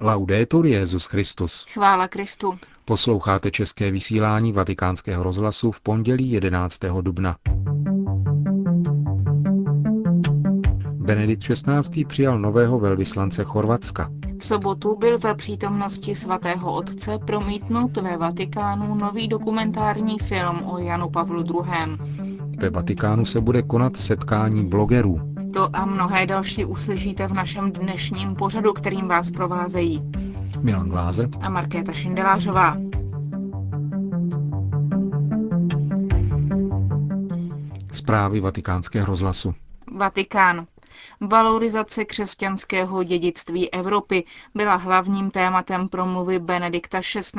Laudetur Jezus Christus. Chvála Kristu. Posloucháte české vysílání Vatikánského rozhlasu v pondělí 11. dubna. Benedikt XVI. přijal nového velvyslance Chorvatska. V sobotu byl za přítomnosti svatého otce promítnut ve Vatikánu nový dokumentární film o Janu Pavlu II. Ve Vatikánu se bude konat setkání blogerů. To a mnohé další uslyšíte v našem dnešním pořadu, kterým vás provázejí Milan Glázer a Markéta Šindelářová. Zprávy vatikánského rozhlasu. Vatikán. Valorizace křesťanského dědictví Evropy byla hlavním tématem promluvy Benedikta XVI.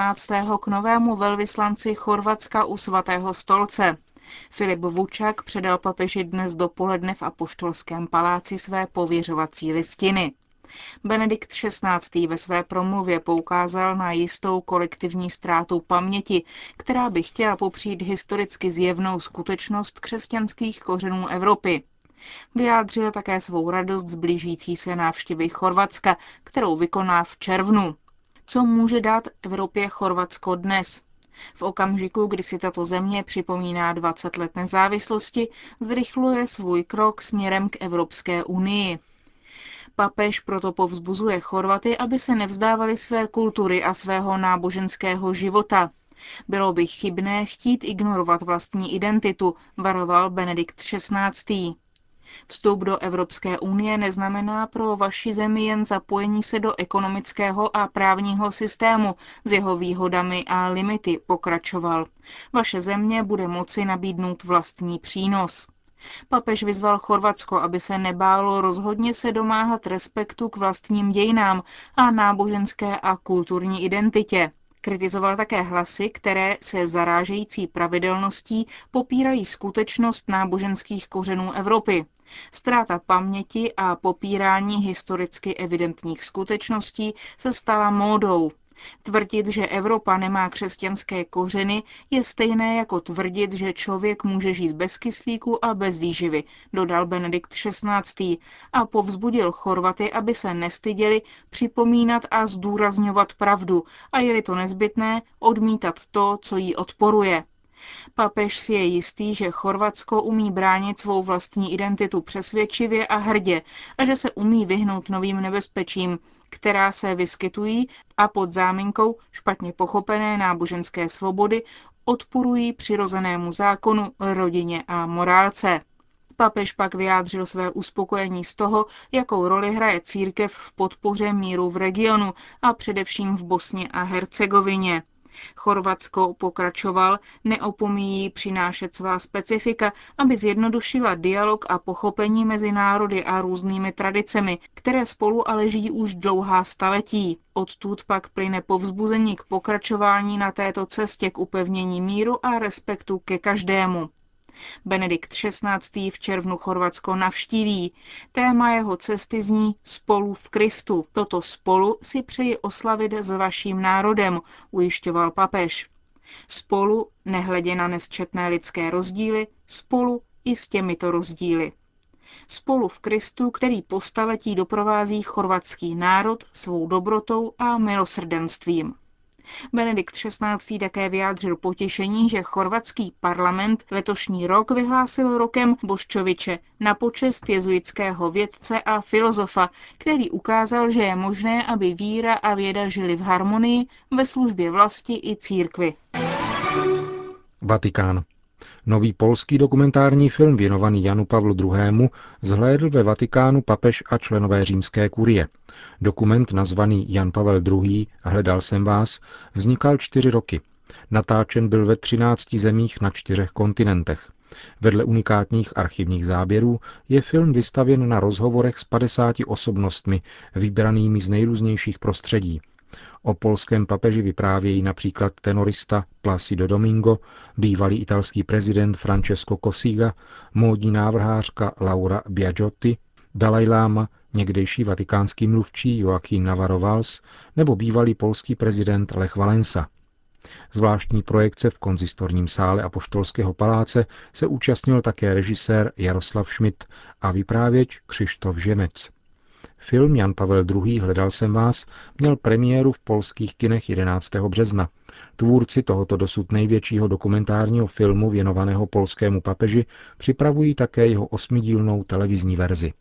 k novému velvyslanci Chorvatska u svatého stolce. Filip Vučak předal papeži dnes dopoledne v Apoštolském paláci své pověřovací listiny. Benedikt XVI. ve své promluvě poukázal na jistou kolektivní ztrátu paměti, která by chtěla popřít historicky zjevnou skutečnost křesťanských kořenů Evropy. Vyjádřil také svou radost z blížící se návštěvy Chorvatska, kterou vykoná v červnu. Co může dát Evropě Chorvatsko dnes? V okamžiku, kdy si tato země připomíná 20 let nezávislosti, zrychluje svůj krok směrem k Evropské unii. Papež proto povzbuzuje Chorvaty, aby se nevzdávali své kultury a svého náboženského života. Bylo by chybné chtít ignorovat vlastní identitu, varoval Benedikt XVI. Vstup do Evropské unie neznamená pro vaši zemi jen zapojení se do ekonomického a právního systému s jeho výhodami a limity, pokračoval. Vaše země bude moci nabídnout vlastní přínos. Papež vyzval Chorvatsko, aby se nebálo rozhodně se domáhat respektu k vlastním dějinám a náboženské a kulturní identitě. Kritizoval také hlasy, které se zarážející pravidelností popírají skutečnost náboženských kořenů Evropy. Ztráta paměti a popírání historicky evidentních skutečností se stala módou. Tvrdit, že Evropa nemá křesťanské kořeny, je stejné jako tvrdit, že člověk může žít bez kyslíku a bez výživy, dodal Benedikt XVI. a povzbudil Chorvaty, aby se nestyděli připomínat a zdůrazňovat pravdu a je-li to nezbytné, odmítat to, co jí odporuje. Papež si je jistý, že Chorvatsko umí bránit svou vlastní identitu přesvědčivě a hrdě a že se umí vyhnout novým nebezpečím, která se vyskytují a pod záminkou špatně pochopené náboženské svobody odporují přirozenému zákonu, rodině a morálce. Papež pak vyjádřil své uspokojení z toho, jakou roli hraje církev v podpoře míru v regionu a především v Bosně a Hercegovině. Chorvatsko pokračoval, neopomíjí přinášet svá specifika, aby zjednodušila dialog a pochopení mezi národy a různými tradicemi, které spolu ale žijí už dlouhá staletí. Odtud pak plyne povzbuzení k pokračování na této cestě k upevnění míru a respektu ke každému. Benedikt XVI. v červnu Chorvatsko navštíví. Téma jeho cesty zní Spolu v Kristu. Toto spolu si přeji oslavit s vaším národem, ujišťoval papež. Spolu, nehledě na nesčetné lidské rozdíly, spolu i s těmito rozdíly. Spolu v Kristu, který po staletí doprovází chorvatský národ svou dobrotou a milosrdenstvím. Benedikt XVI. také vyjádřil potěšení, že chorvatský parlament letošní rok vyhlásil rokem Boščoviče na počest jezuitského vědce a filozofa, který ukázal, že je možné, aby víra a věda žili v harmonii ve službě vlasti i církvy. Vatikán. Nový polský dokumentární film věnovaný Janu Pavlu II. zhlédl ve Vatikánu papež a členové římské kurie. Dokument nazvaný Jan Pavel II. Hledal jsem vás vznikal čtyři roky. Natáčen byl ve třinácti zemích na čtyřech kontinentech. Vedle unikátních archivních záběrů je film vystavěn na rozhovorech s 50 osobnostmi, vybranými z nejrůznějších prostředí, O polském papeži vyprávějí například tenorista Placido Domingo, bývalý italský prezident Francesco Cossiga, módní návrhářka Laura Biagiotti, Dalai Lama, někdejší vatikánský mluvčí Joaquín Navarro Valls nebo bývalý polský prezident Lech Valensa. Zvláštní projekce v konzistorním sále Apoštolského paláce se účastnil také režisér Jaroslav Schmidt a vyprávěč Křištof Žemec. Film Jan Pavel II. Hledal jsem vás měl premiéru v polských kinech 11. března. Tvůrci tohoto dosud největšího dokumentárního filmu věnovaného polskému papeži připravují také jeho osmidílnou televizní verzi.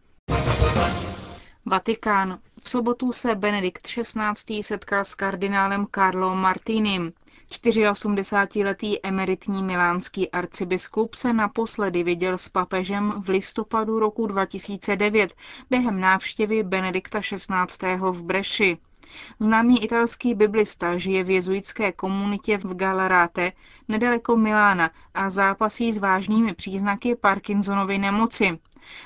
Vatikán. V sobotu se Benedikt XVI. setkal s kardinálem Carlo Martinim. 84-letý emeritní milánský arcibiskup se naposledy viděl s papežem v listopadu roku 2009 během návštěvy Benedikta XVI. v Breši. Známý italský biblista žije v jezuitské komunitě v Galarate, nedaleko Milána a zápasí s vážnými příznaky Parkinsonovy nemoci.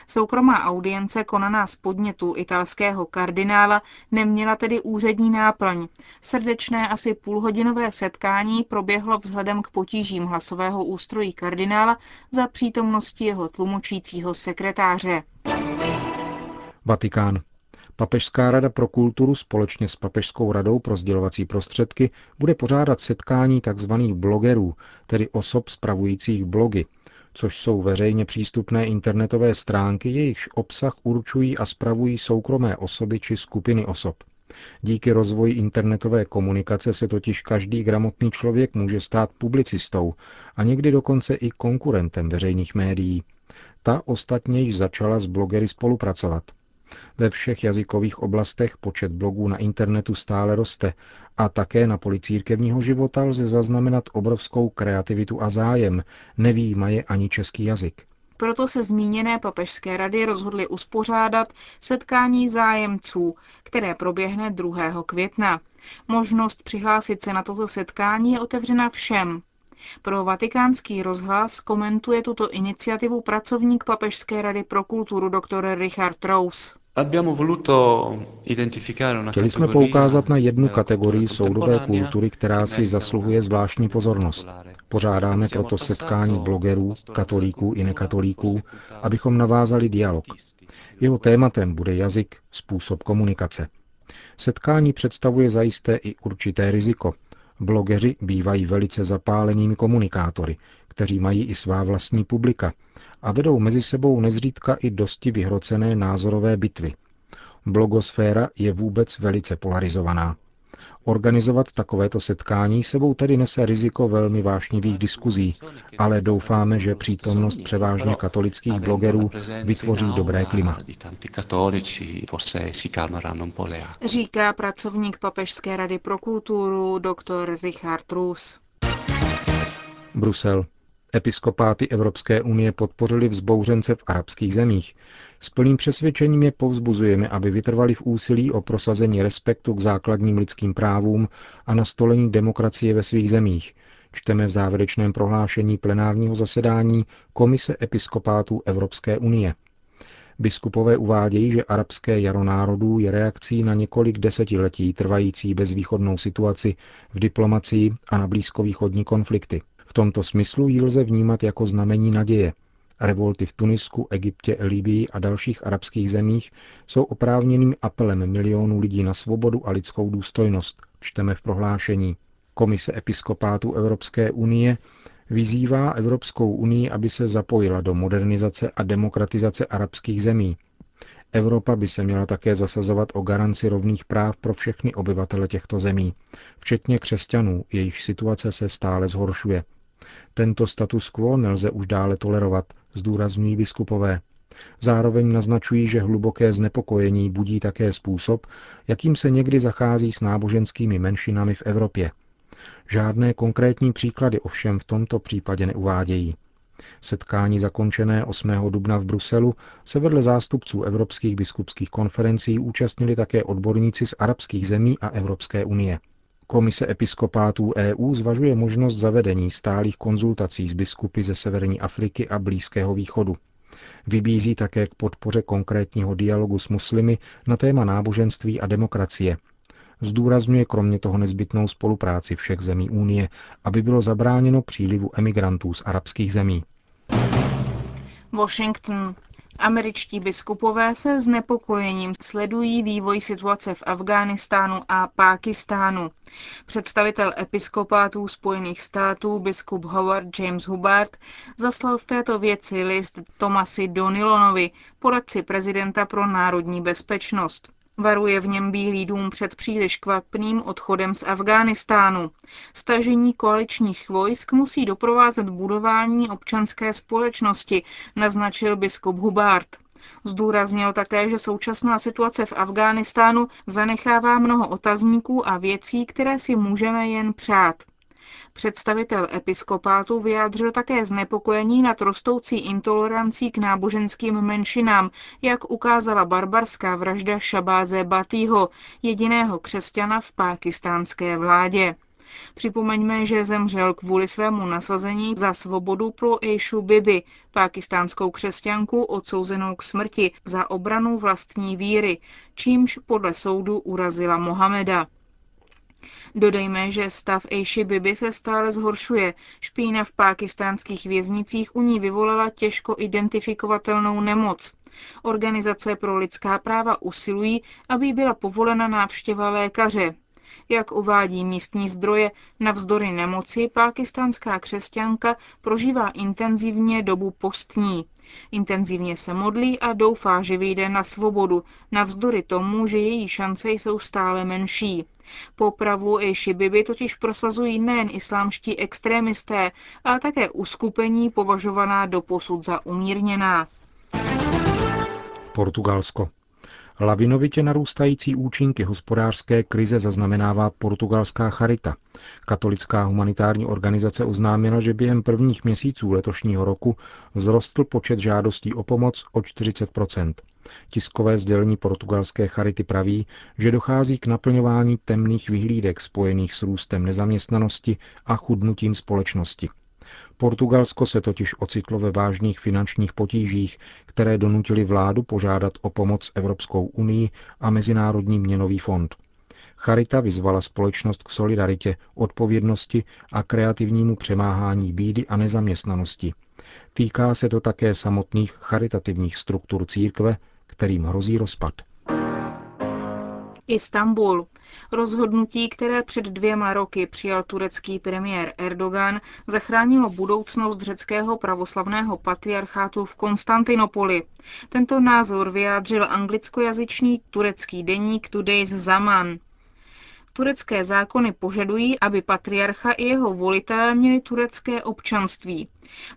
Soukromá audience konaná z podnětu italského kardinála neměla tedy úřední náplň. Srdečné asi půlhodinové setkání proběhlo vzhledem k potížím hlasového ústrojí kardinála za přítomnosti jeho tlumočícího sekretáře. Vatikán. Papežská rada pro kulturu společně s Papežskou radou pro sdělovací prostředky bude pořádat setkání tzv. blogerů, tedy osob spravujících blogy, což jsou veřejně přístupné internetové stránky, jejichž obsah určují a spravují soukromé osoby či skupiny osob. Díky rozvoji internetové komunikace se totiž každý gramotný člověk může stát publicistou a někdy dokonce i konkurentem veřejných médií. Ta ostatně již začala s blogery spolupracovat. Ve všech jazykových oblastech počet blogů na internetu stále roste a také na poli církevního života lze zaznamenat obrovskou kreativitu a zájem, nevýjímaje ani český jazyk. Proto se zmíněné papežské rady rozhodly uspořádat setkání zájemců, které proběhne 2. května. Možnost přihlásit se na toto setkání je otevřena všem. Pro vatikánský rozhlas komentuje tuto iniciativu pracovník Papežské rady pro kulturu dr. Richard Rose. Chtěli jsme poukázat na jednu kategorii soudové kultury, která si zasluhuje zvláštní pozornost. Pořádáme proto setkání blogerů, katolíků i nekatolíků, abychom navázali dialog. Jeho tématem bude jazyk, způsob komunikace. Setkání představuje zajisté i určité riziko. Blogeři bývají velice zapálenými komunikátory, kteří mají i svá vlastní publika a vedou mezi sebou nezřídka i dosti vyhrocené názorové bitvy. Blogosféra je vůbec velice polarizovaná. Organizovat takovéto setkání sebou tedy nese riziko velmi vášnivých diskuzí, ale doufáme, že přítomnost převážně katolických blogerů vytvoří dobré klima. Říká pracovník Papežské rady pro kulturu dr. Richard Rus. Brusel. Episkopáty Evropské unie podpořili vzbouřence v arabských zemích. S plným přesvědčením je povzbuzujeme, aby vytrvali v úsilí o prosazení respektu k základním lidským právům a nastolení demokracie ve svých zemích, čteme v závěrečném prohlášení plenárního zasedání Komise episkopátů Evropské unie. Biskupové uvádějí, že arabské jaro národů je reakcí na několik desetiletí trvající bezvýchodnou situaci v diplomacii a na blízkovýchodní konflikty. Tomto smyslu ji lze vnímat jako znamení naděje. Revolty v Tunisku, Egyptě, Libii a dalších arabských zemích jsou oprávněným apelem milionů lidí na svobodu a lidskou důstojnost, čteme v prohlášení. Komise episkopátů Evropské unie vyzývá Evropskou unii, aby se zapojila do modernizace a demokratizace arabských zemí. Evropa by se měla také zasazovat o garanci rovných práv pro všechny obyvatele těchto zemí, včetně křesťanů, jejichž situace se stále zhoršuje. Tento status quo nelze už dále tolerovat, zdůrazňují biskupové. Zároveň naznačují, že hluboké znepokojení budí také způsob, jakým se někdy zachází s náboženskými menšinami v Evropě. Žádné konkrétní příklady ovšem v tomto případě neuvádějí. Setkání zakončené 8. dubna v Bruselu se vedle zástupců evropských biskupských konferencí účastnili také odborníci z arabských zemí a Evropské unie. Komise episkopátů EU zvažuje možnost zavedení stálých konzultací s biskupy ze severní Afriky a Blízkého východu. Vybízí také k podpoře konkrétního dialogu s muslimy na téma náboženství a demokracie. Zdůrazňuje kromě toho nezbytnou spolupráci všech zemí Unie, aby bylo zabráněno přílivu emigrantů z arabských zemí. Washington. Američtí biskupové se znepokojením sledují vývoj situace v Afghánistánu a Pákistánu. Představitel episkopátů Spojených států biskup Howard James Hubbard zaslal v této věci list Tomasi Donilonovi, poradci prezidenta pro národní bezpečnost. Varuje v něm Bílý dům před příliš kvapným odchodem z Afghánistánu. Stažení koaličních vojsk musí doprovázet budování občanské společnosti, naznačil biskup Hubart. Zdůraznil také, že současná situace v Afghánistánu zanechává mnoho otazníků a věcí, které si můžeme jen přát. Představitel episkopátu vyjádřil také znepokojení nad rostoucí intolerancí k náboženským menšinám, jak ukázala barbarská vražda Šabáze Batýho, jediného křesťana v pákistánské vládě. Připomeňme, že zemřel kvůli svému nasazení za svobodu pro Eishu Bibi, pákistánskou křesťanku odsouzenou k smrti za obranu vlastní víry, čímž podle soudu urazila Mohameda. Dodejme, že stav Eishi Bibi se stále zhoršuje. Špína v pákistánských věznicích u ní vyvolala těžko identifikovatelnou nemoc. Organizace pro lidská práva usilují, aby byla povolena návštěva lékaře. Jak uvádí místní zdroje, navzdory nemoci pákistánská křesťanka prožívá intenzivně dobu postní. Intenzivně se modlí a doufá, že vyjde na svobodu, navzdory tomu, že její šance jsou stále menší. Popravu Eishi Bibi totiž prosazují nejen islámští extrémisté, ale také uskupení považovaná doposud za umírněná. Portugalsko. Lavinovitě narůstající účinky hospodářské krize zaznamenává portugalská Charita. Katolická humanitární organizace oznámila, že během prvních měsíců letošního roku vzrostl počet žádostí o pomoc o 40% Tiskové sdělení portugalské Charity praví, že dochází k naplňování temných vyhlídek spojených s růstem nezaměstnanosti a chudnutím společnosti. Portugalsko se totiž ocitlo ve vážných finančních potížích, které donutily vládu požádat o pomoc Evropskou unii a Mezinárodní měnový fond. Charita vyzvala společnost k solidaritě, odpovědnosti a kreativnímu přemáhání bídy a nezaměstnanosti. Týká se to také samotných charitativních struktur církve, kterým hrozí rozpad. Istanbul. Rozhodnutí, které před dvěma roky přijal turecký premiér Erdogan, zachránilo budoucnost řeckého pravoslavného patriarchátu v Konstantinopoli. Tento názor vyjádřil anglickojazyčný turecký deník Today's Zaman. Turecké zákony požadují, aby patriarcha i jeho volitelé měli turecké občanství.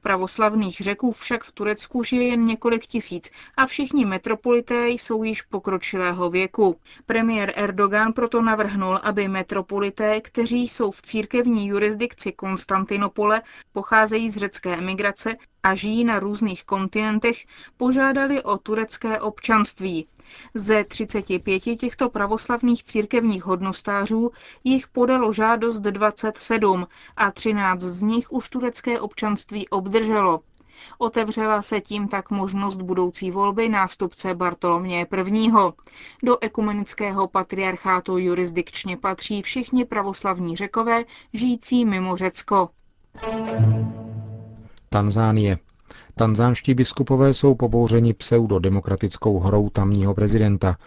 Pravoslavných řeků však v Turecku žije jen několik tisíc a všichni metropolité jsou již pokročilého věku. Premiér Erdogan proto navrhnul, aby metropolité, kteří jsou v církevní jurisdikci Konstantinopole, pocházejí z řecké emigrace a žijí na různých kontinentech, požádali o turecké občanství. Ze 35 těchto pravoslavných církevních hodnostářů jich podalo žádost 27 a 13 z nich už turecké občanství obdrželo. Otevřela se tím tak možnost budoucí volby nástupce Bartoloměje I. Do ekumenického patriarchátu jurisdikčně patří všichni pravoslavní řekové žijící mimo Řecko. Tanzánie. Tanzánští biskupové jsou pobouřeni pseudodemokratickou hrou tamního prezidenta.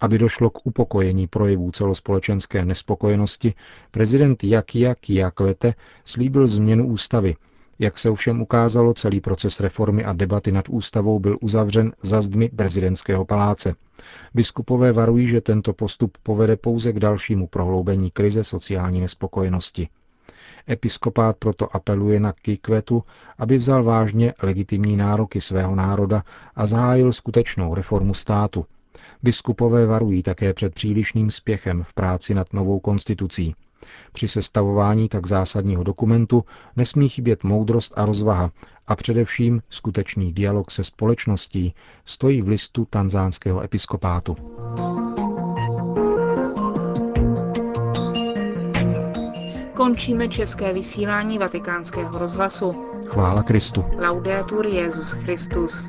Aby došlo k upokojení projevů celospolečenské nespokojenosti, prezident Jakia Kiaklete slíbil změnu ústavy. Jak se ovšem ukázalo, celý proces reformy a debaty nad ústavou byl uzavřen za zdmi prezidentského paláce. Biskupové varují, že tento postup povede pouze k dalšímu prohloubení krize sociální nespokojenosti. Episkopát proto apeluje na Kikvetu, aby vzal vážně legitimní nároky svého národa a zahájil skutečnou reformu státu. Biskupové varují také před přílišným spěchem v práci nad novou konstitucí. Při sestavování tak zásadního dokumentu nesmí chybět moudrost a rozvaha a především skutečný dialog se společností, stojí v listu tanzánského episkopátu. Končíme české vysílání vatikánského rozhlasu. Chvála Kristu. Laudetur Jezus Christus.